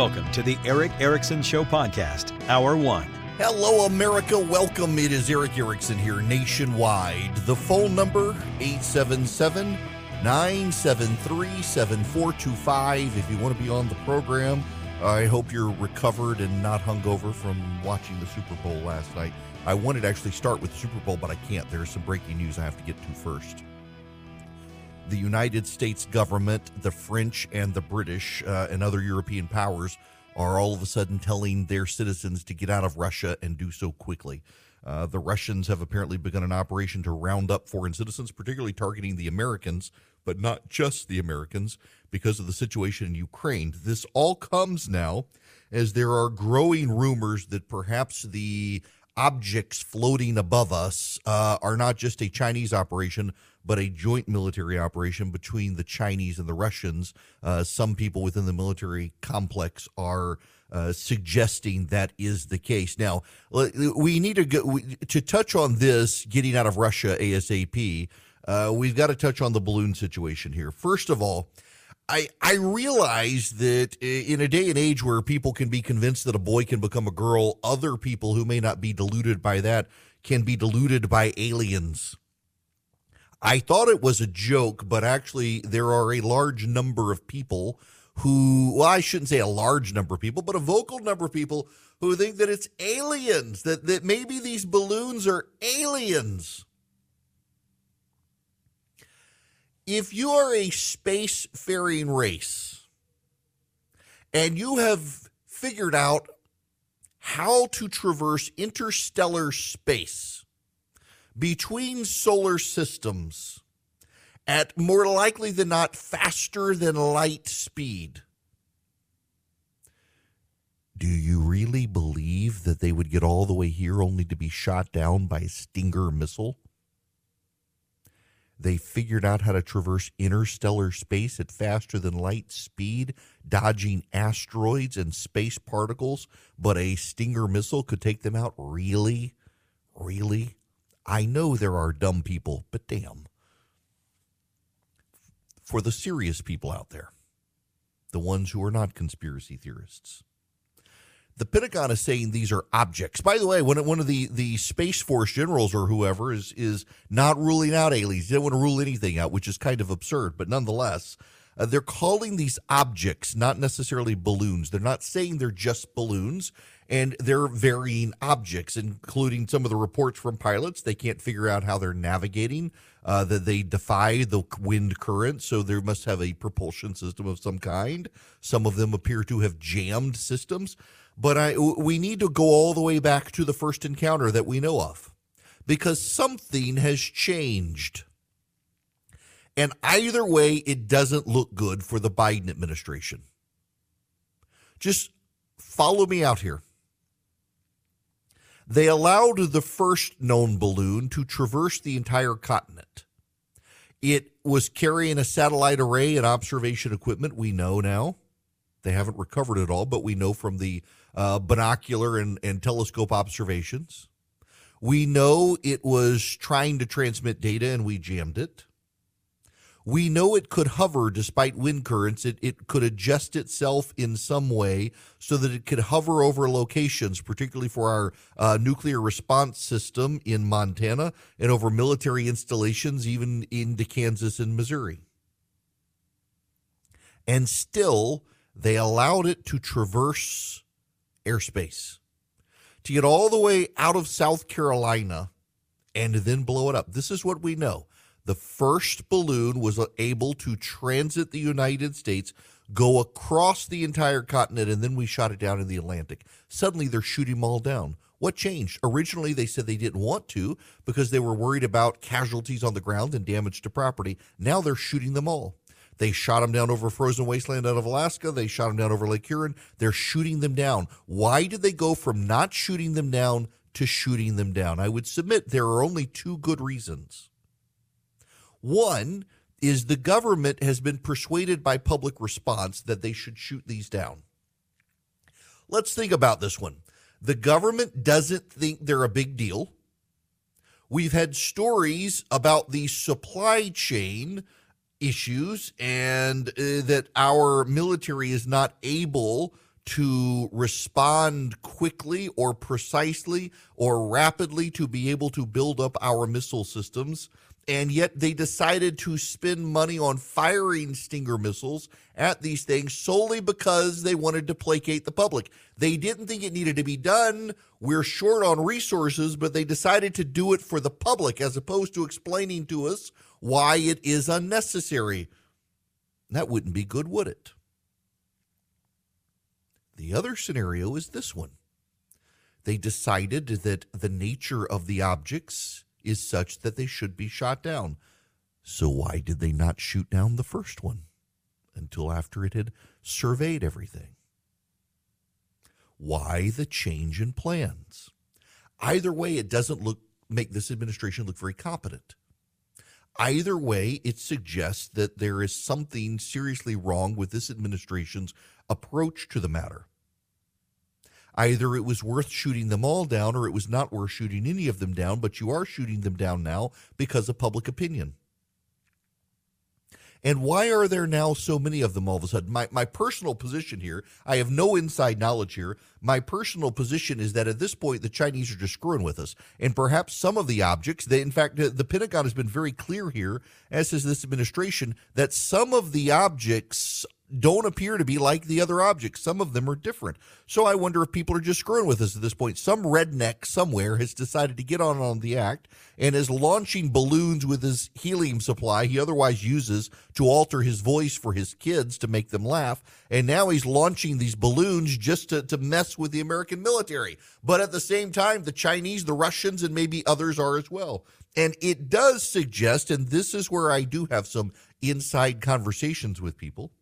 Welcome to the Erick Erickson Show podcast, Hour One. Hello, America. Welcome. It is Erick Erickson here nationwide. The phone number 877 973 7425. If you want to be on the program, I hope you're recovered and not hungover from watching the Super Bowl last night. I wanted to actually start with the Super Bowl, but I can't. There's some breaking news I have to get to first. The United States government, the French, and the British uh, and other European powers are all of a sudden telling their citizens to get out of Russia and do so quickly. Uh, the Russians have apparently begun an operation to round up foreign citizens, particularly targeting the Americans, but not just the Americans, because of the situation in Ukraine. This all comes now as there are growing rumors that perhaps the objects floating above us uh, are not just a Chinese operation, but a joint military operation between the Chinese and the Russians. Uh, some people within the military complex are uh, suggesting that is the case. Now, we need to go to touch on this getting out of Russia ASAP. Uh, we've got to touch on the balloon situation here. First of all, I, I realize that in a day and age where people can be convinced that a boy can become a girl, other people who may not be deluded by that can be deluded by aliens. I thought it was a joke, but actually, there are a large number of people who, well, I shouldn't say a large number of people, but a vocal number of people who think that it's aliens, that, that maybe these balloons are aliens. If you are a space-faring race and you have figured out how to traverse interstellar space, between solar systems at more likely than not faster than light speed. Do you really believe that they would get all the way here only to be shot down by a Stinger missile? They figured out how to traverse interstellar space at faster than light speed, dodging asteroids and space particles, but a Stinger missile could take them out? Really? Really? I know there are dumb people, but damn. For the serious people out there, the ones who are not conspiracy theorists, the Pentagon is saying these are objects. By the way, one, one of the, the Space Force generals or whoever is, is not ruling out aliens. They don't want to rule anything out, which is kind of absurd, but nonetheless, uh, they're calling these objects, not necessarily balloons. They're not saying they're just balloons and they're varying objects, including some of the reports from pilots. They can't figure out how they're navigating, uh, that they defy the wind current, so they must have a propulsion system of some kind. Some of them appear to have jammed systems. But I, we need to go all the way back to the first encounter that we know of because something has changed. And either way, it doesn't look good for the Biden administration. Just follow me out here. They allowed the first known balloon to traverse the entire continent. It was carrying a satellite array and observation equipment, we know now. They haven't recovered it all, but we know from the uh, binocular and, and telescope observations. We know it was trying to transmit data and we jammed it. We know it could hover despite wind currents. It, it could adjust itself in some way so that it could hover over locations, particularly for our uh, nuclear response system in Montana and over military installations, even into Kansas and Missouri. And still, they allowed it to traverse airspace, to get all the way out of South Carolina and then blow it up. This is what we know. The first balloon was able to transit the United States, go across the entire continent, and then we shot it down in the Atlantic. Suddenly they're shooting them all down. What changed? Originally, they said they didn't want to because they were worried about casualties on the ground and damage to property. Now they're shooting them all. They shot them down over frozen wasteland out of Alaska. They shot them down over Lake Huron. They're shooting them down. Why did they go from not shooting them down to shooting them down? I would submit there are only two good reasons. One is the government has been persuaded by public response that they should shoot these down. Let's think about this one. The government doesn't think they're a big deal. We've had stories about the supply chain issues and uh, that our military is not able to respond quickly or precisely or rapidly to be able to build up our missile systems. And yet they decided to spend money on firing Stinger missiles at these things solely because they wanted to placate the public. They didn't think it needed to be done. We're short on resources, but they decided to do it for the public as opposed to explaining to us why it is unnecessary. That wouldn't be good, would it? The other scenario is this one. They decided that the nature of the objects is such that they should be shot down. So why did they not shoot down the first one until after it had surveyed everything? Why the change in plans? Either way, it doesn't look make this administration look very competent. Either way, it suggests that there is something seriously wrong with this administration's approach to the matter. Either it was worth shooting them all down or it was not worth shooting any of them down, but you are shooting them down now because of public opinion. And why are there now so many of them all of a sudden? My, my personal position here, I have no inside knowledge here. My personal position is that at this point, the Chinese are just screwing with us. And perhaps some of the objects, they, in fact, the, Pentagon has been very clear here, as has this administration, that some of the objects don't appear to be like the other objects. Some of them are different. So I wonder if people are just screwing with us at this point. Some redneck somewhere has decided to get on on the act and is launching balloons with his helium supply he otherwise uses to alter his voice for his kids to make them laugh. And now he's launching these balloons just to, to mess with the American military. But at the same time, the Chinese, the Russians, and maybe others are as well. And it does suggest, and this is where I do have some inside conversations with people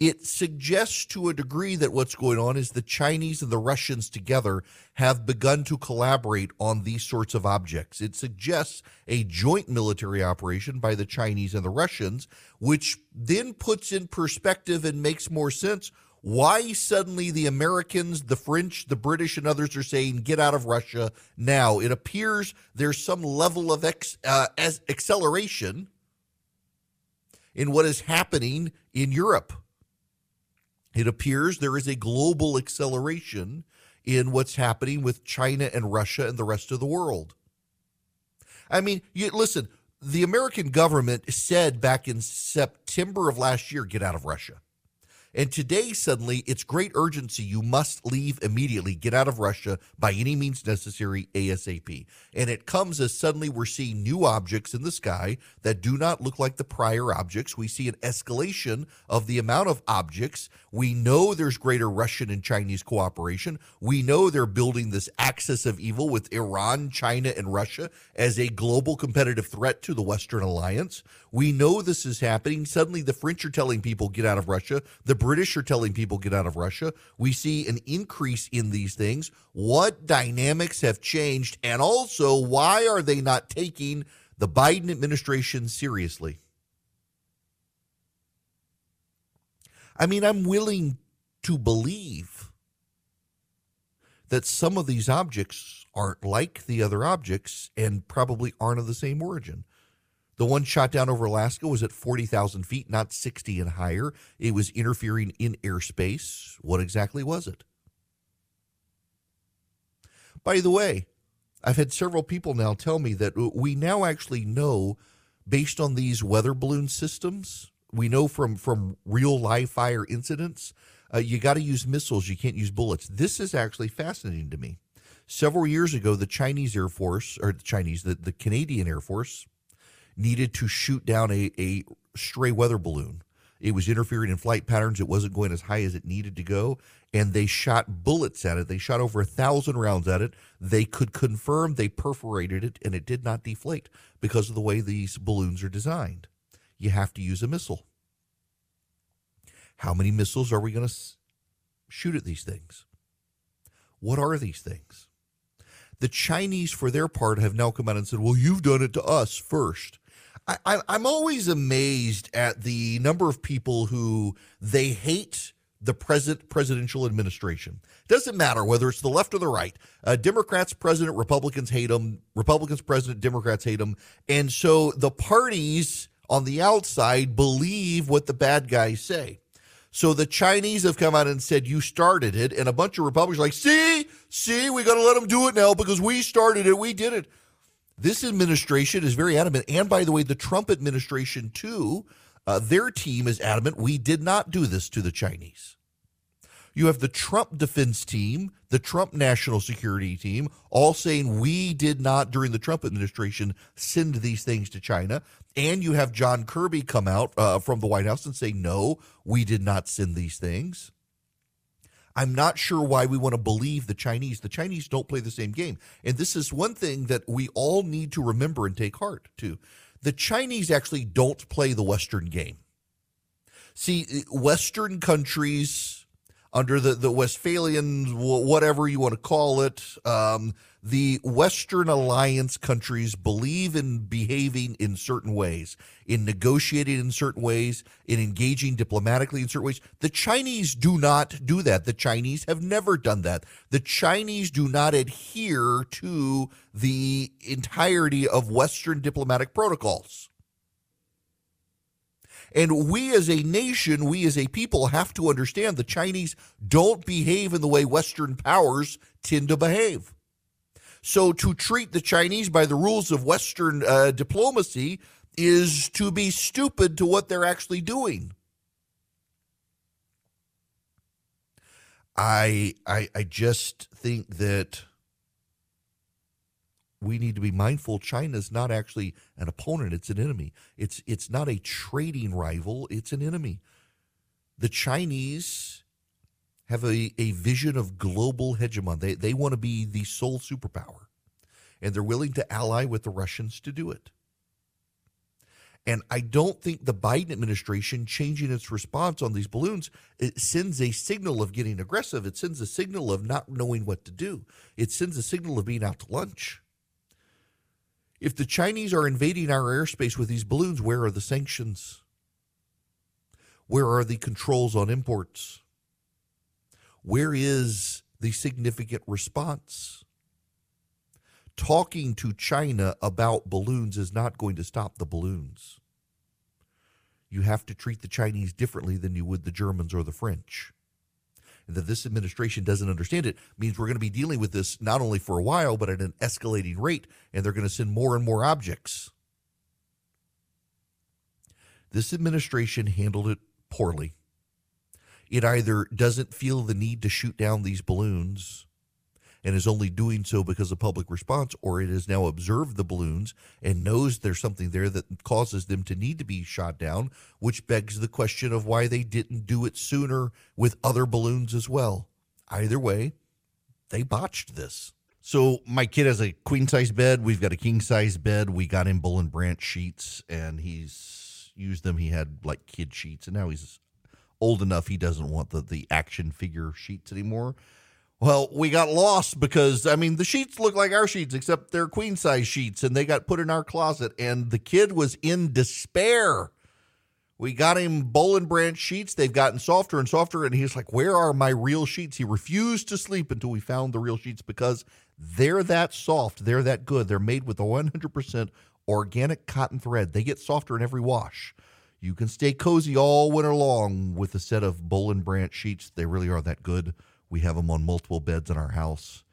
it suggests to a degree that what's going on is the Chinese and the Russians together have begun to collaborate on these sorts of objects. It suggests a joint military operation by the Chinese and the Russians, which then puts in perspective and makes more sense why suddenly the Americans, the French, the British, and others are saying, get out of Russia now. It appears there's some level of ex, uh, acceleration in what is happening in Europe it appears there is a global acceleration in what's happening with China and Russia and the rest of the world. I mean, you, listen, the American government said back in September of last year, get out of Russia. And today, suddenly, it's great urgency. You must leave immediately. Get out of Russia by any means necessary, ASAP. And it comes as suddenly we're seeing new objects in the sky that do not look like the prior objects. We see an escalation of the amount of objects. We know there's greater Russian and Chinese cooperation. We know they're building this axis of evil with Iran, China, and Russia as a global competitive threat to the Western alliance. We know this is happening. Suddenly, the French are telling people, get out of Russia. The British are telling people, get out of Russia. We see an increase in these things. What dynamics have changed? And also, why are they not taking the Biden administration seriously? I mean, I'm willing to believe that some of these objects aren't like the other objects and probably aren't of the same origin. The one shot down over Alaska was at 40,000 feet, not 60 and higher. It was interfering in airspace. What exactly was it? By the way, I've had several people now tell me that we now actually know, based on these weather balloon systems, we know from, from real live fire incidents, uh, you got to use missiles. You can't use bullets. This is actually fascinating to me. Several years ago, the Chinese Air Force, or the Chinese, the, the Canadian Air Force, needed to shoot down a, a stray weather balloon. It was interfering in flight patterns. It wasn't going as high as it needed to go. And they shot bullets at it. They shot over a thousand rounds at it. They could confirm they perforated it and it did not deflate because of the way these balloons are designed. You have to use a missile. How many missiles are we going to shoot at these things? What are these things? The Chinese, for their part, have now come out and said, well, you've done it to us first. I, am always amazed at the number of people who they hate the present presidential administration. Doesn't matter whether it's the left or the right. Uh, Democrats president, Republicans hate them. Republicans president, Democrats hate them. And so the parties on the outside believe what the bad guys say. So the Chinese have come out and said, You started it. And a bunch of Republicans are like, See, see, we got to let them do it now because we started it. We did it. This administration is very adamant. And by the way, the Trump administration, too, uh, their team is adamant. We did not do this to the Chinese. You have the Trump defense team, the Trump national security team, all saying we did not, during the Trump administration, send these things to China. And you have John Kirby come out uh, from the White House and say, no, we did not send these things. I'm not sure why we want to believe the Chinese. The Chinese don't play the same game. And this is one thing that we all need to remember and take heart to. The Chinese actually don't play the Western game. See, Western countries, under the, the Westphalian, whatever you want to call it, um, the Western alliance countries believe in behaving in certain ways, in negotiating in certain ways, in engaging diplomatically in certain ways. The Chinese do not do that. The Chinese have never done that. The Chinese do not adhere to the entirety of Western diplomatic protocols. And we as a nation, we as a people have to understand the Chinese don't behave in the way Western powers tend to behave. So to treat the Chinese by the rules of Western uh, diplomacy is to be stupid to what they're actually doing. I I, I just think that we need to be mindful China is not actually an opponent, it's an enemy. It's it's not a trading rival, it's an enemy. The Chinese have a, a vision of global hegemon. They they want to be the sole superpower. And they're willing to ally with the Russians to do it. And I don't think the Biden administration changing its response on these balloons it sends a signal of getting aggressive. It sends a signal of not knowing what to do. It sends a signal of being out to lunch. If the Chinese are invading our airspace with these balloons, where are the sanctions? Where are the controls on imports? Where is the significant response? Talking to China about balloons is not going to stop the balloons. You have to treat the Chinese differently than you would the Germans or the French and that this administration doesn't understand it means we're going to be dealing with this not only for a while, but at an escalating rate, and they're going to send more and more objects. This administration handled it poorly. It either doesn't feel the need to shoot down these balloons and is only doing so because of public response, or it has now observed the balloons and knows there's something there that causes them to need to be shot down, which begs the question of why they didn't do it sooner with other balloons as well. Either way, they botched this. So my kid has a queen size bed. We've got a king size bed. We got him Boll and Branch sheets, and he's used them. He had like kid sheets, and now he's old enough he doesn't want the the action figure sheets anymore. Well, we got lost because I mean the sheets look like our sheets, except they're queen size sheets, and they got put in our closet. And the kid was in despair. We got him Boll and Branch sheets. They've gotten softer and softer, and he's like, "Where are my real sheets?" He refused to sleep until we found the real sheets because they're that soft, they're that good. They're made with a 100% organic cotton thread. They get softer in every wash. You can stay cozy all winter long with a set of Boll and Branch sheets. They really are that good. We have them on multiple beds in our house.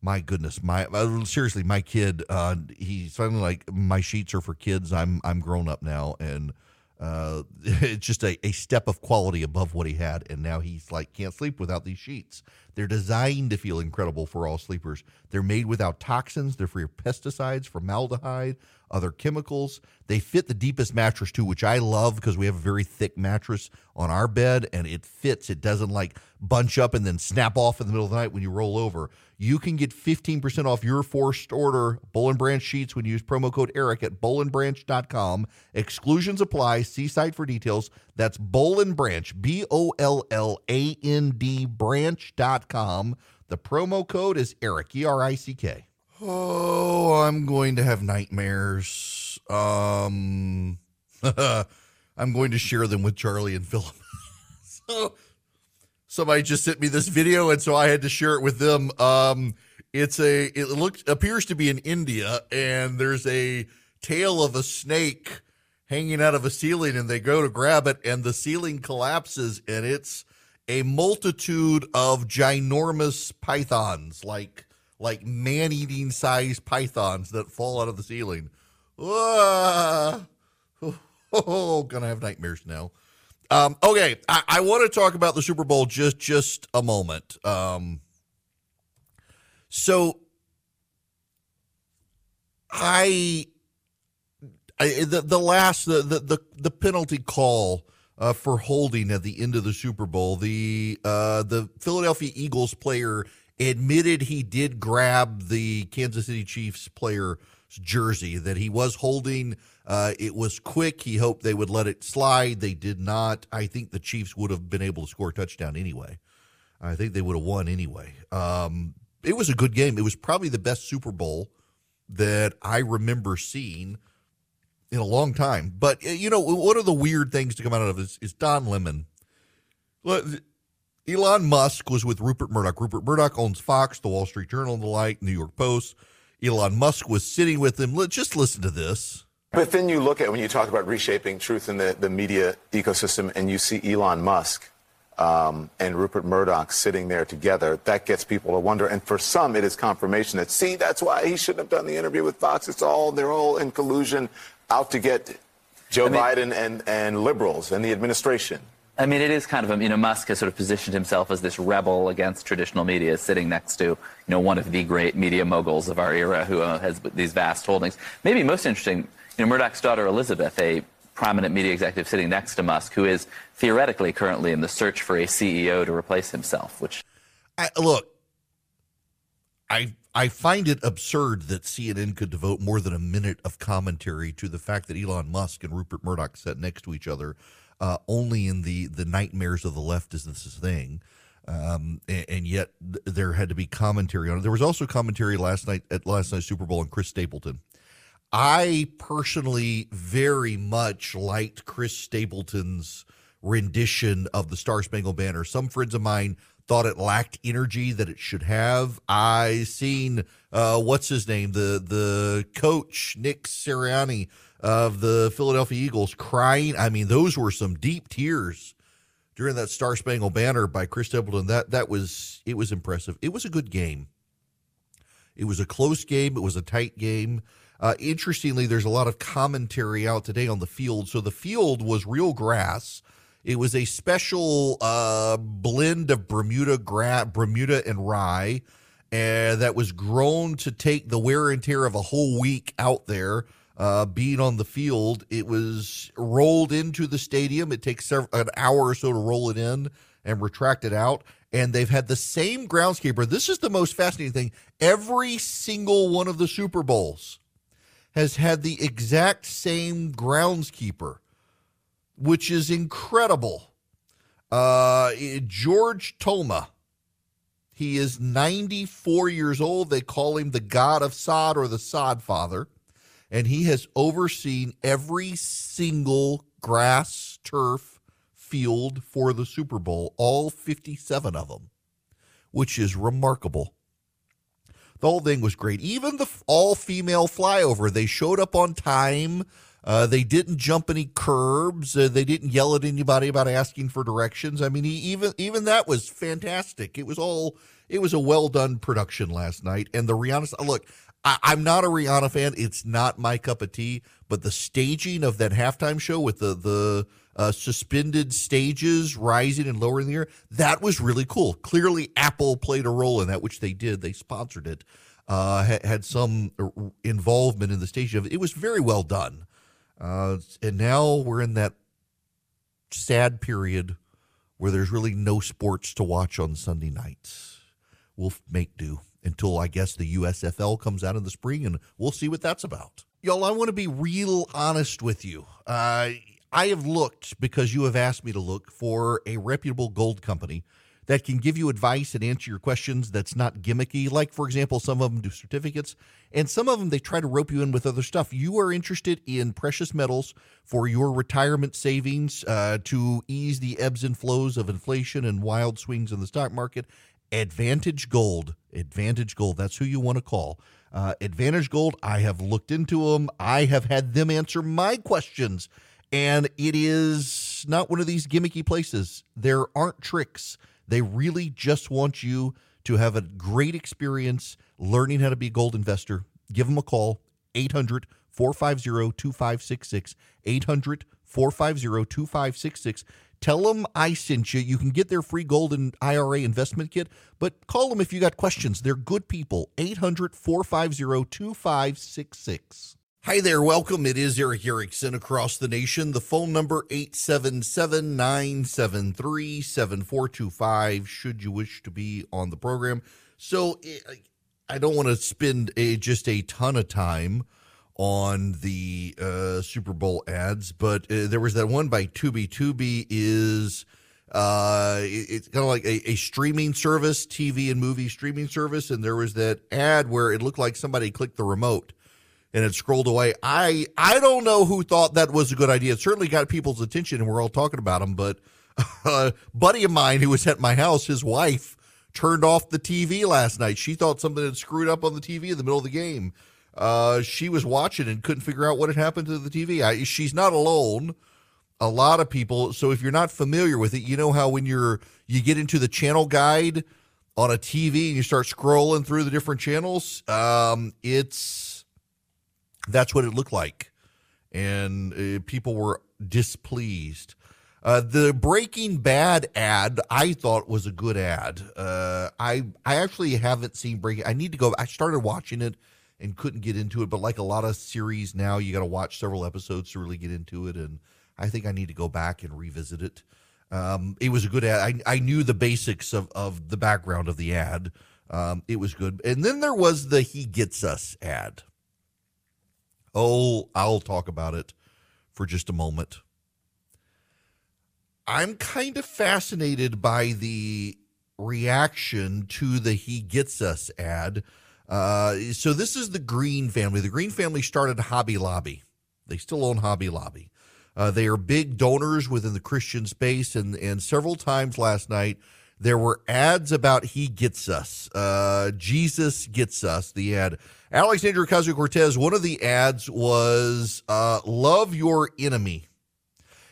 My goodness, my uh, seriously, my kid, uh, he's finally like my sheets are for kids. I'm I'm grown up now, and uh, it's just a, a step of quality above what he had. And now he's like can't sleep without these sheets. They're designed to feel incredible for all sleepers. They're made without toxins. They're free of pesticides, formaldehyde, other chemicals. They fit the deepest mattress too, which I love because we have a very thick mattress on our bed and it fits. It doesn't like bunch up and then snap off in the middle of the night when you roll over. You can get 15% off your forced order Boll and Branch sheets when you use promo code Erick at bollandbranch.com. Exclusions apply. See site for details. That's Boll and Branch, B O L L A N D branch.com. The promo code is Erick, E R I C K. Oh, I'm going to have nightmares. Um, I'm going to share them with Charlie and Philip. so somebody just sent me this video, and so I had to share it with them. Um, it's a it looks appears to be in India, and there's a tail of a snake hanging out of a ceiling and they go to grab it and the ceiling collapses and it's a multitude of ginormous pythons like like man-eating sized pythons that fall out of the ceiling. Ah, oh, gonna have nightmares now. Um, okay, I, I want to talk about the Super Bowl just just a moment. Um, so I, I the the last the the the, the penalty call uh, for holding at the end of the Super Bowl, the uh, the Philadelphia Eagles player admitted he did grab the Kansas City Chiefs player jersey that he was holding. Uh, it was quick. He hoped they would let it slide. They did not. I think the Chiefs would have been able to score a touchdown anyway. I think they would have won anyway. Um, it was a good game. It was probably the best Super Bowl that I remember seeing in a long time. But uh, you know, one of the weird things to come out of it is, is Don Lemon. Elon Musk was with Rupert Murdoch. Rupert Murdoch owns Fox, the Wall Street Journal, and the like, New York Post. Elon Musk was sitting with him. Let's just listen to this. But then you look at when you talk about reshaping truth in the, the media ecosystem and you see Elon Musk um, and Rupert Murdoch sitting there together, that gets people to wonder. And for some, it is confirmation that, see, that's why he shouldn't have done the interview with Fox. It's all, they're all in collusion out to get Joe I mean, Biden and, and liberals and the administration. I mean, it is kind of, you know, Musk has sort of positioned himself as this rebel against traditional media, sitting next to, you know, one of the great media moguls of our era who uh, has these vast holdings. Maybe most interesting, you know, Murdoch's daughter Elizabeth, a prominent media executive sitting next to Musk, who is theoretically currently in the search for a CEO to replace himself, which. I, look, I I find it absurd that CNN could devote more than a minute of commentary to the fact that Elon Musk and Rupert Murdoch sat next to each other uh, only in the the nightmares of the left is this thing. Um, and, and, yet there had to be commentary on it. There was also commentary last night at last night's Super Bowl on Chris Stapleton. I personally very much liked Chris Stapleton's rendition of the Star Spangled Banner. Some friends of mine thought it lacked energy that it should have. I seen uh, what's his name, the the coach Nick Sirianni of the Philadelphia Eagles crying. I mean, those were some deep tears during that Star Spangled Banner by Chris Stapleton. That that was it was impressive. It was a good game. It was a close game. It was a tight game. Uh, interestingly, there's a lot of commentary out today on the field. So the field was real grass. It was a special uh, blend of Bermuda gra- Bermuda and rye, uh, that was grown to take the wear and tear of a whole week out there uh, being on the field. It was rolled into the stadium. It takes several, an hour or so to roll it in and retract it out. And they've had the same groundskeeper. This is the most fascinating thing. Every single one of the Super Bowls has had the exact same groundskeeper, which is incredible. Uh, George Toma. He is 94 years old. They call him the God of Sod or the Sod Father and he has overseen every single grass turf field for the Super Bowl, all 57 of them, which is remarkable. The whole thing was great. Even the all female flyover, they showed up on time. Uh, they didn't jump any curbs. Uh, they didn't yell at anybody about asking for directions. I mean, he, even even that was fantastic. It was all it was a well done production last night. And the Rihanna look, I, am not a Rihanna fan. It's not my cup of tea. But the staging of that halftime show with the the uh, suspended stages rising and lowering the air, that was really cool. Clearly, Apple played a role in that, which they did. They sponsored it, uh, had, had, some involvement in the staging of it. It was very well done. Uh, and now we're in that sad period where there's really no sports to watch on Sunday nights. We'll make do until I guess the USFL comes out in the spring, and we'll see what that's about. Y'all, I want to be real honest with you. Uh, I have looked because you have asked me to look for a reputable gold company that can give you advice and answer your questions that's not gimmicky. Like, for example, some of them do certificates, and some of them they try to rope you in with other stuff. You are interested in precious metals for your retirement savings uh, to ease the ebbs and flows of inflation and wild swings in the stock market. Advantage Gold. Advantage Gold. That's who you want to call. Uh, Advantage Gold, I have looked into them. I have had them answer my questions, and it is not one of these gimmicky places. There aren't tricks. They really just want you to have a great experience learning how to be a gold investor. Give them a call, 800 450 2566. 800 450 2566. Tell them I sent you. You can get their free golden IRA investment kit, but call them if you got questions. They're good people. 800 450 2566. Hi there, welcome. It is Erick Erickson across the nation. The phone number 877-973-7425 should you wish to be on the program. So eh, I don't want to spend a, just a ton of time on the uh, Super Bowl ads, but uh, there was that one by Tubi. Tubi is uh, it, it's kind of like a, a, streaming service, TV and movie streaming service, and there was that ad where it looked like somebody clicked the remote and it scrolled away. I I don't know who thought that was a good idea. It certainly got people's attention, and we're all talking about them. But a buddy of mine who was at my house, his wife turned off the TV last night. She thought something had screwed up on the TV in the middle of the game uh, she was watching and couldn't figure out what had happened to the TV. I, she's not alone. A lot of people. So if you're not familiar with it, you know how when you're you get into the channel guide on a TV and you start scrolling through the different channels, um, it's that's what it looked like, and uh, people were displeased. Uh, the Breaking Bad ad I thought was a good ad. Uh, I I actually haven't seen Breaking. I need to go. I started watching it and couldn't get into it. But like a lot of series now, you got to watch several episodes to really get into it. And I think I need to go back and revisit it. Um, it was a good ad. I, I knew the basics of, of the background of the ad. Um, it was good. And then there was the He Gets Us ad. Oh, I'll talk about it for just a moment. I'm kind of fascinated by the reaction to the He Gets Us ad uh, so this is the Green family. The Green family started Hobby Lobby. They still own Hobby Lobby. Uh, they are big donors within the Christian space, and and several times last night there were ads about He gets us. Uh, Jesus gets us. The ad. Alexandria Ocasio Cortez. One of the ads was uh, "Love Your Enemy."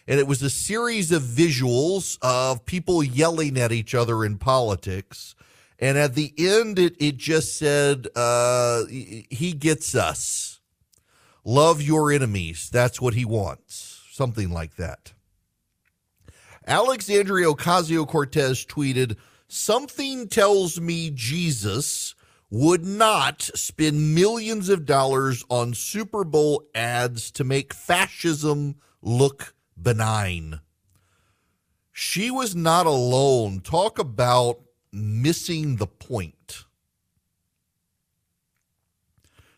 And it was a series of visuals of people yelling at each other in politics and at the end, it, it just said, uh, he gets us. Love your enemies. That's what he wants. Something like that. Alexandria Ocasio Cortez tweeted, Something tells me Jesus would not spend millions of dollars on Super Bowl ads to make fascism look benign. She was not alone. Talk about missing the point.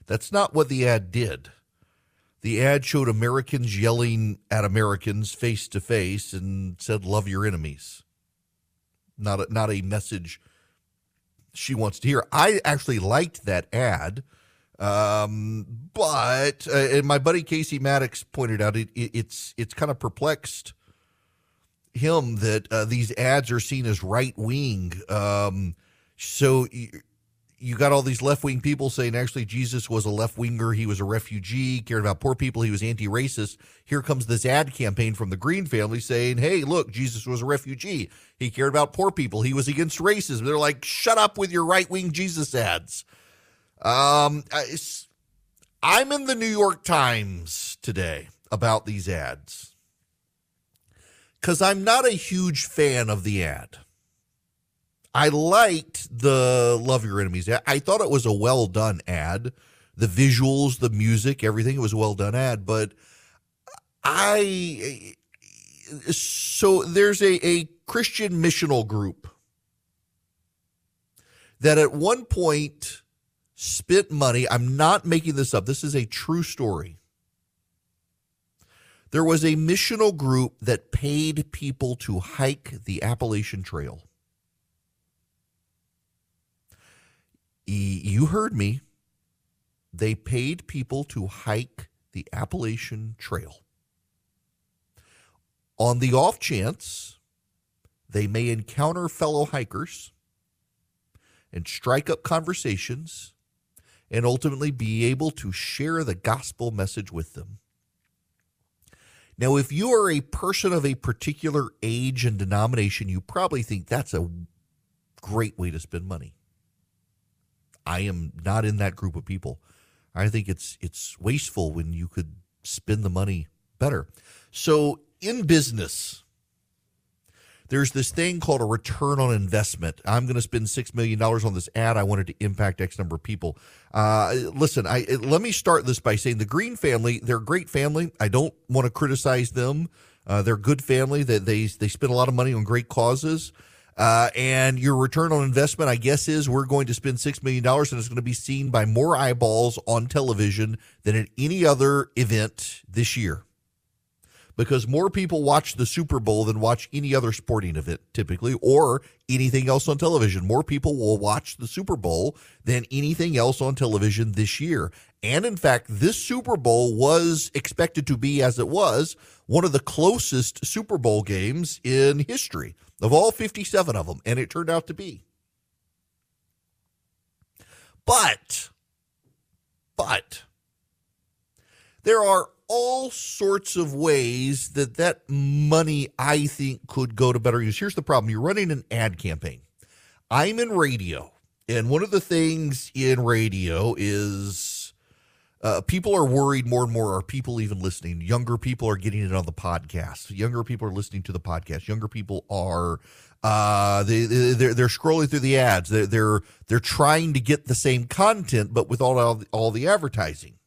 That's not what the ad did. The ad showed Americans yelling at Americans face to face and said, Love your enemies. Not a, not a message she wants to hear. I actually liked that ad. Um, but uh, and my buddy Casey Maddox pointed out it, it it's it's kind of perplexed him that uh, these ads are seen as right wing. Um, so you, you got all these left wing people saying actually Jesus was a left winger, he was a refugee, cared about poor people, he was anti racist. Here comes this ad campaign from the Green family saying, hey, look, Jesus was a refugee, he cared about poor people, he was against racism. They're like, shut up with your right wing Jesus ads. Um, I'm in the New York Times today about these ads because I'm not a huge fan of the ad. I liked the Love Your Enemies. I thought it was a well done ad. The visuals, the music, everything, it was a well done ad. But I, so there's a, a Christian missional group that at one point spent money. I'm not making this up. This is a true story there was a missional group that paid people to hike the Appalachian Trail. You heard me. They paid people to hike the Appalachian Trail. On the off chance they may encounter fellow hikers and strike up conversations and ultimately be able to share the gospel message with them. Now, if you are a person of a particular age and denomination, you probably think that's a great way to spend money. I am not in that group of people. I think it's it's wasteful when you could spend the money better. So, in business, there's this thing called a return on investment. I'm going to spend $6 million on this ad. I wanted to impact X number of people. Uh, listen, I, let me start this by saying the Green family, they're a great family. I don't want to criticize them. Uh, they're a good family. They, they, they spend a lot of money on great causes. Uh, and your return on investment, I guess, is we're going to spend $6 million and it's going to be seen by more eyeballs on television than at any other event this year because more people watch the Super Bowl than watch any other sporting event typically or anything else on television. More people will watch the Super Bowl than anything else on television this year. And in fact, this Super Bowl was expected to be, as it was, one of the closest Super Bowl games in history of all 57 of them. And it turned out to be. But, but, there are all sorts of ways that that money I think could go to better use. Here's the problem you're running an ad campaign. I'm in radio, and one of the things in radio is uh, people are worried more and more. Are people even listening? Younger people are getting it on the podcast. Younger people are listening to the podcast. Younger people are uh, they, they're, they're scrolling through the ads. They're, they're, they're trying to get the same content, but with all, all the advertising.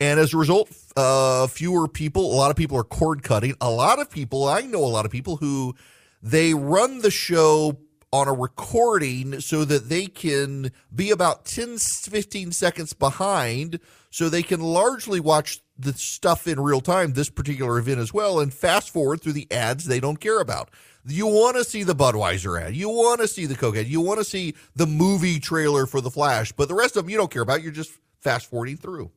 And as a result, uh, fewer people, a lot of people are cord cutting. A lot of people, I know a lot of people who they run the show on a recording so that they can be about 10, 15 seconds behind so they can largely watch the stuff in real time, this particular event as well, and fast forward through the ads they don't care about. You want to see the Budweiser ad. You want to see the Coke ad. You want to see the movie trailer for The Flash, but the rest of them you don't care about. You're just fast forwarding through.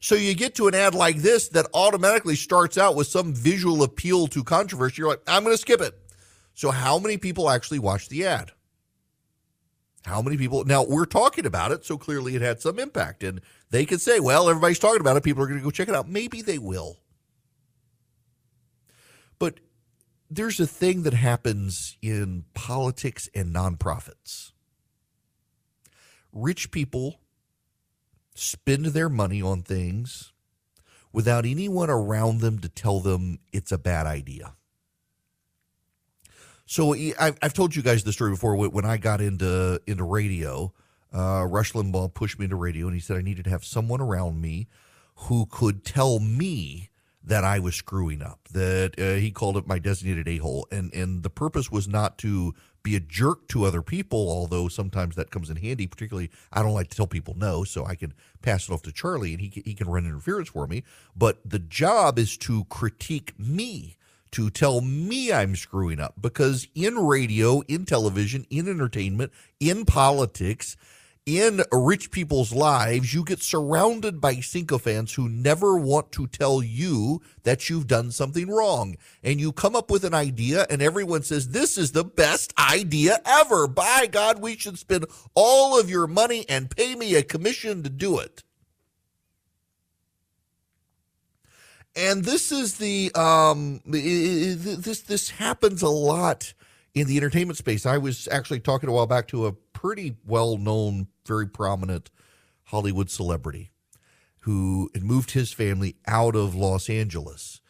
So you get to an ad like this that automatically starts out with some visual appeal to controversy. You're like, I'm going to skip it. So how many people actually watch the ad? How many people? Now we're talking about it, so clearly it had some impact. And they could say, well, everybody's talking about it. People are going to go check it out. Maybe they will. But there's a thing that happens in politics and nonprofits. Rich people spend their money on things without anyone around them to tell them it's a bad idea. So I've told you guys the story before. When I got into into radio, uh, Rush Limbaugh pushed me into radio, and he said I needed to have someone around me who could tell me that I was screwing up. That uh, he called it my designated a hole, and and the purpose was not to be a jerk to other people, although sometimes that comes in handy. Particularly, I don't like to tell people no, so I can pass it off to Charlie and he, he can run interference for me. But the job is to critique me, to tell me I'm screwing up. Because in radio, in television, in entertainment, in politics, in rich people's lives, you get surrounded by sycophants who never want to tell you that you've done something wrong. And you come up with an idea, and everyone says, This is the best idea ever. By God, we should spend all of your money and pay me a commission to do it. And this is the um, this this happens a lot in the entertainment space. I was actually talking a while back to a pretty well known, very prominent Hollywood celebrity who had moved his family out of Los Angeles.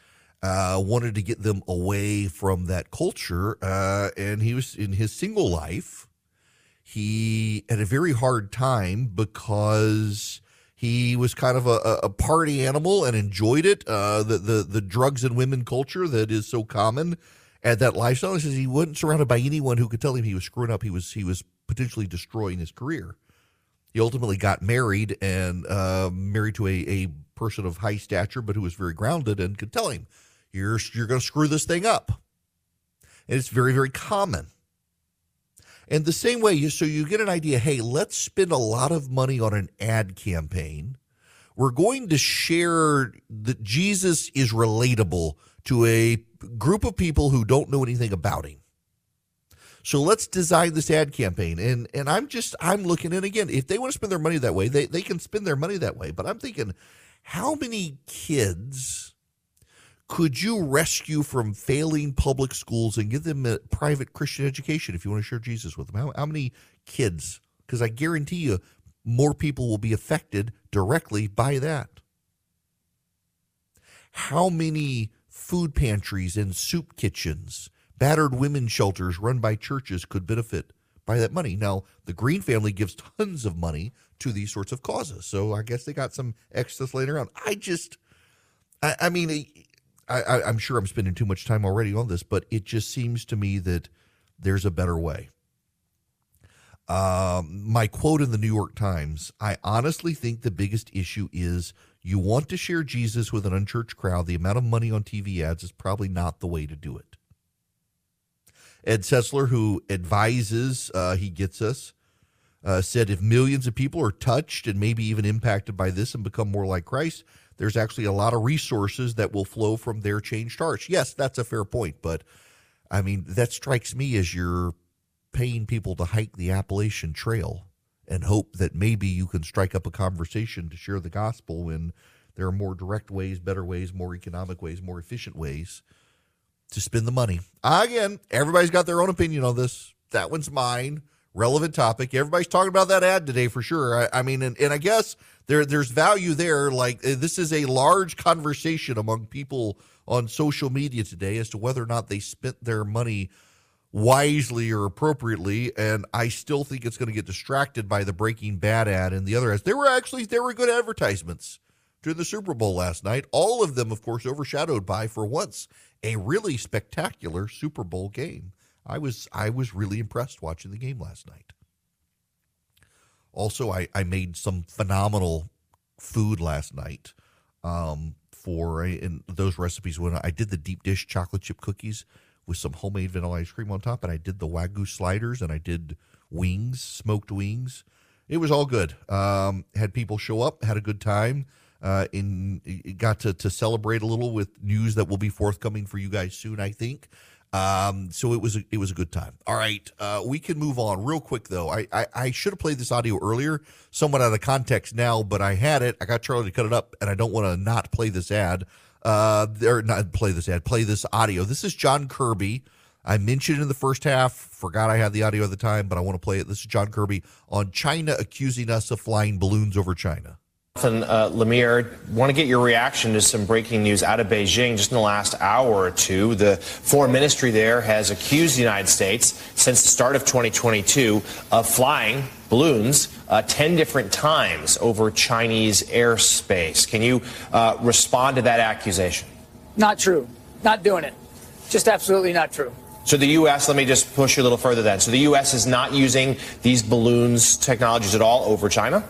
Uh, wanted to get them away from that culture. Uh, and he was in his single life. He had a very hard time because he was kind of a, a party animal and enjoyed it. Uh, the, the the drugs and women culture that is so common at that lifestyle. He says he wasn't surrounded by anyone who could tell him he was screwing up. He was he was potentially destroying his career. He ultimately got married and uh, married to a, a person of high stature, but who was very grounded and could tell him, "You're you're going to screw this thing up." And it's very very common. And the same way, so you get an idea. Hey, let's spend a lot of money on an ad campaign. We're going to share that Jesus is relatable to a group of people who don't know anything about him. So let's design this ad campaign. And and I'm just I'm looking and again, if they want to spend their money that way, they, they can spend their money that way. But I'm thinking, how many kids could you rescue from failing public schools and give them a private Christian education if you want to share Jesus with them? How, how many kids? Because I guarantee you more people will be affected directly by that. How many food pantries and soup kitchens, battered women's shelters run by churches could benefit by that money? Now, the Green family gives tons of money to these sorts of causes. So I guess they got some excess laying around. I just, I, I mean, I, am sure I'm spending too much time already on this, but it just seems to me that there's a better way. Um, my quote in the New York Times I honestly think the biggest issue is you want to share Jesus with an unchurched crowd. The amount of money on TV ads is probably not the way to do it. Ed Stetzer, who advises uh, He Gets Us, uh, said if millions of people are touched and maybe even impacted by this and become more like Christ, there's actually a lot of resources that will flow from their changed hearts. Yes, that's a fair point, but I mean, that strikes me as you're paying people to hike the Appalachian Trail and hope that maybe you can strike up a conversation to share the gospel when there are more direct ways, better ways, more economic ways, more efficient ways to spend the money. Again, everybody's got their own opinion on this. That one's mine. Relevant topic. Everybody's talking about that ad today for sure. I, I mean, and, and I guess there there's value there. Like uh, this is a large conversation among people on social media today as to whether or not they spent their money wisely or appropriately and i still think it's going to get distracted by the breaking bad ad and the other ads there were actually there were good advertisements during the super bowl last night all of them of course overshadowed by for once a really spectacular super bowl game i was i was really impressed watching the game last night also i i made some phenomenal food last night um for in those recipes when i did the deep dish chocolate chip cookies with some homemade vanilla ice cream on top. And I did the Wagyu sliders and I did wings, smoked wings. It was all good. Um, had people show up, had a good time. Uh, in got to to celebrate a little with news that will be forthcoming for you guys soon, I think. Um, so it was a, it was a good time. All right, uh, we can move on real quick though. I, I, I should have played this audio earlier, somewhat out of context now, but I had it. I got Charlie to cut it up, and I don't want to not play this ad uh, or not play this ad, play this audio. This is John Kirby. I mentioned in the first half, forgot I had the audio at the time, but I want to play it. This is John Kirby on China accusing us of flying balloons over China. Uh, Lemire, want to get your reaction to some breaking news out of Beijing just in the last hour or two. The foreign ministry there has accused the United States since the start of 2022 of flying balloons uh, 10 different times over Chinese airspace. Can you uh, respond to that accusation? Not true. Not doing it. Just absolutely not true. So the U.S., let me just push you a little further then. So the U.S. is not using these balloons technologies at all over China?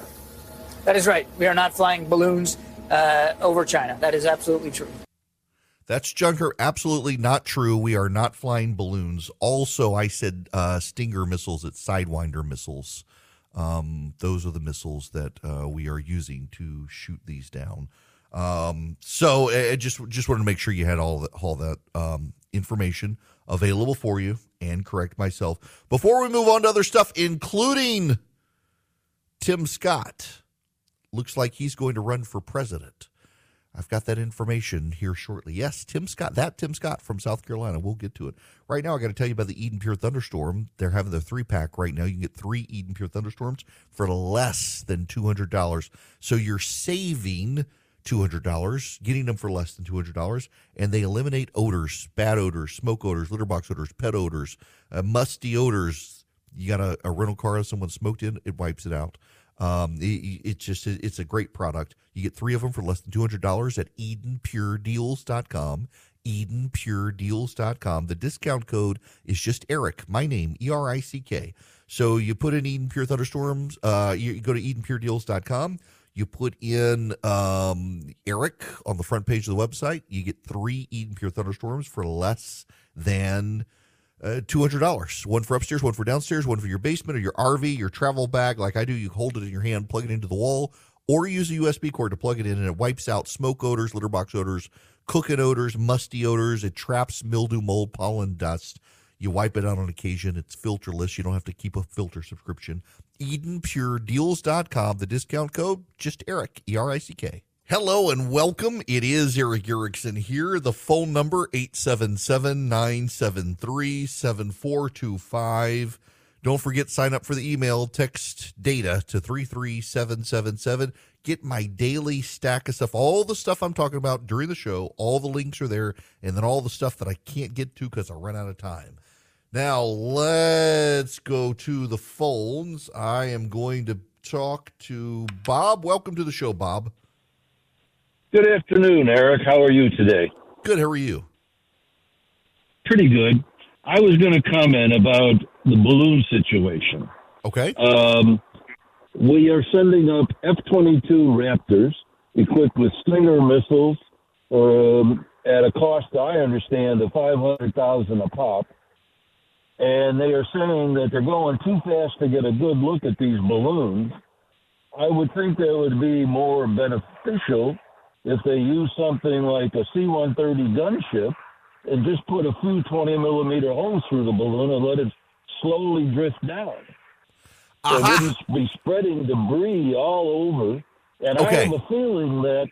That is right. We are not flying balloons uh, over China. That is absolutely true. That's Junker. Absolutely not true. We are not flying balloons. Also, I said uh, Stinger missiles. It's Sidewinder missiles. Um, those are the missiles that uh, we are using to shoot these down. Um, so I just just wanted to make sure you had all that all that um, information available for you and correct myself before we move on to other stuff, including Tim Scott. Looks like he's going to run for president. I've got that information here shortly. Yes, Tim Scott, that Tim Scott from South Carolina. We'll get to it. Right now, I got to tell you about the Eden Pure Thunderstorm. They're having the three pack right now. You can get three Eden Pure Thunderstorms for less than $200. So you're saving $200, getting them for less than $200, and they eliminate odors, bad odors, smoke odors, litter box odors, pet odors, uh, musty odors. You got a, a rental car that someone smoked in, it wipes it out. Um, it, it's just it's a great product. You get three of them for less than two hundred dollars at EdenPureDeals.com. EdenPureDeals.com. The discount code is just Erick, my name, E R I C K. So you put in Eden Pure Thunderstorms. Uh, you, you go to EdenPureDeals.com. You put in um, Erick on the front page of the website. You get three Eden Pure Thunderstorms for less than uh, $200. One for upstairs, one for downstairs, one for your basement or your RV, your travel bag, like I do. You hold it in your hand, plug it into the wall, or use a USB cord to plug it in, and it wipes out smoke odors, litter box odors, cooking odors, musty odors. It traps mildew, mold, pollen, dust. You wipe it out on occasion. It's filterless. You don't have to keep a filter subscription. EdenPureDeals.com. The discount code, just Erick, E R I C K. Hello and welcome. It is Erick Erickson here. The phone number 877-973-7425. Don't forget sign up for the email text data to 33777. Get my daily stack of stuff. All the stuff I'm talking about during the show, all the links are there and then all the stuff that I can't get to cuz I run out of time. Now, let's go to the phones. I am going to talk to Bob. Welcome to the show, Bob. Good afternoon, Erick. How are you today? Good. How are you? Pretty good. I was going to comment about the balloon situation. Okay. Um, we are sending up F 22 Raptors equipped with Stinger missiles um, at a cost, I understand, of 500000 a pop. And they are saying that they're going too fast to get a good look at these balloons. I would think that would be more beneficial if they use something like a C 130 gunship and just put a few 20 millimeter holes through the balloon and let it slowly drift down. So it uh-huh. wouldn't be spreading debris all over. And I have a feeling that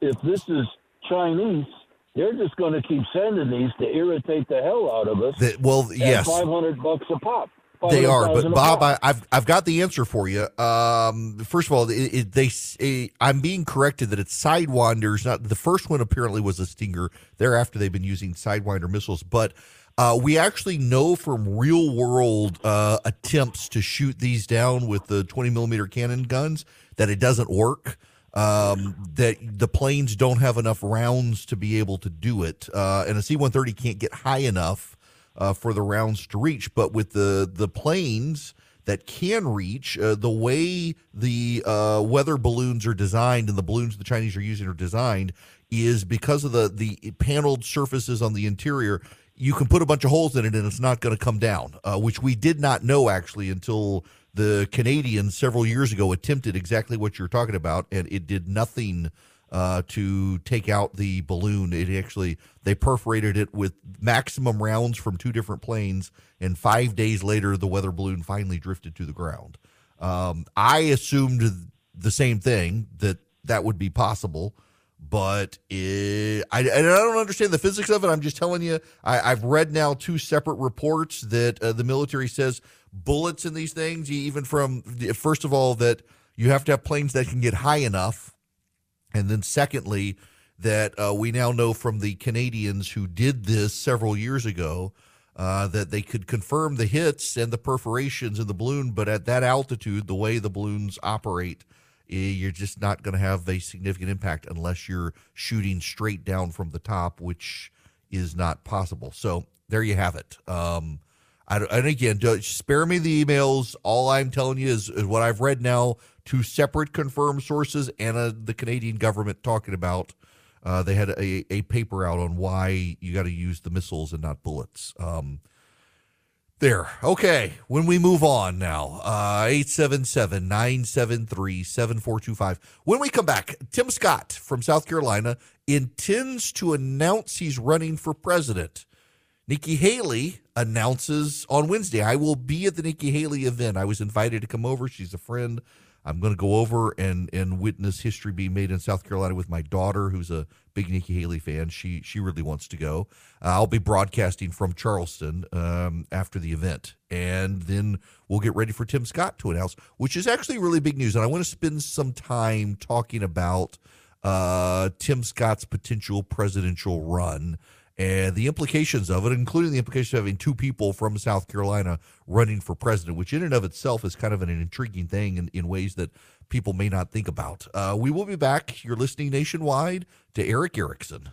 if this is Chinese, they're just going to keep sending these to irritate the hell out of us. That- well, at yes. 500 bucks a pop. They are, but Bob. I, I've I've got the answer for you. Um, first of all, it, it, they eh, I'm being corrected that it's Sidewinders. Not the first one apparently was a Stinger. Thereafter, they've been using Sidewinder missiles, but uh, we actually know from real world uh, attempts to shoot these down with the 20 millimeter cannon guns that it doesn't work. Um, that the planes don't have enough rounds to be able to do it, uh, and a C-130 can't get high enough uh, for the rounds to reach. But with the the planes that can reach, uh, the way the uh, weather balloons are designed and the balloons the Chinese are using are designed is because of the the paneled surfaces on the interior. You can put a bunch of holes in it and it's not going to come down, uh, which we did not know actually until the Canadians several years ago attempted exactly what you're talking about, and it did nothing uh, to take out the balloon. It actually they perforated it with maximum rounds from two different planes, and five days later, the weather balloon finally drifted to the ground. Um, I assumed the same thing that that would be possible, but it, I, I don't understand the physics of it. I'm just telling you. I, I've read now two separate reports that uh, the military says bullets in these things, even from first of all that you have to have planes that can get high enough and then, secondly, that uh, we now know from the Canadians who did this several years ago uh, that they could confirm the hits and the perforations in the balloon, but at that altitude, the way the balloons operate, eh, you're just not going to have a significant impact unless you're shooting straight down from the top, which is not possible. So there you have it. Um, I, and again, spare me the emails. All I'm telling you is, is what I've read now. Two separate confirmed sources and uh, the Canadian government talking about. Uh, they had a, a paper out on why you got to use the missiles and not bullets. Um, there. Okay. When we move on now, uh, 877 973 7425. When we come back, Tim Scott from South Carolina intends to announce he's running for president. Nikki Haley announces on Wednesday, I will be at the Nikki Haley event. I was invited to come over. She's a friend. I'm going to go over and and witness history being made in South Carolina with my daughter, who's a big Nikki Haley fan. She she really wants to go. Uh, I'll be broadcasting from Charleston um, after the event, and then we'll get ready for Tim Scott to announce, which is actually really big news. And I want to spend some time talking about uh, Tim Scott's potential presidential run and the implications of it, including the implications of having two people from South Carolina running for president, which in and of itself is kind of an intriguing thing in, in ways that people may not think about. Uh, we will be back. You're listening nationwide to Erick Erickson.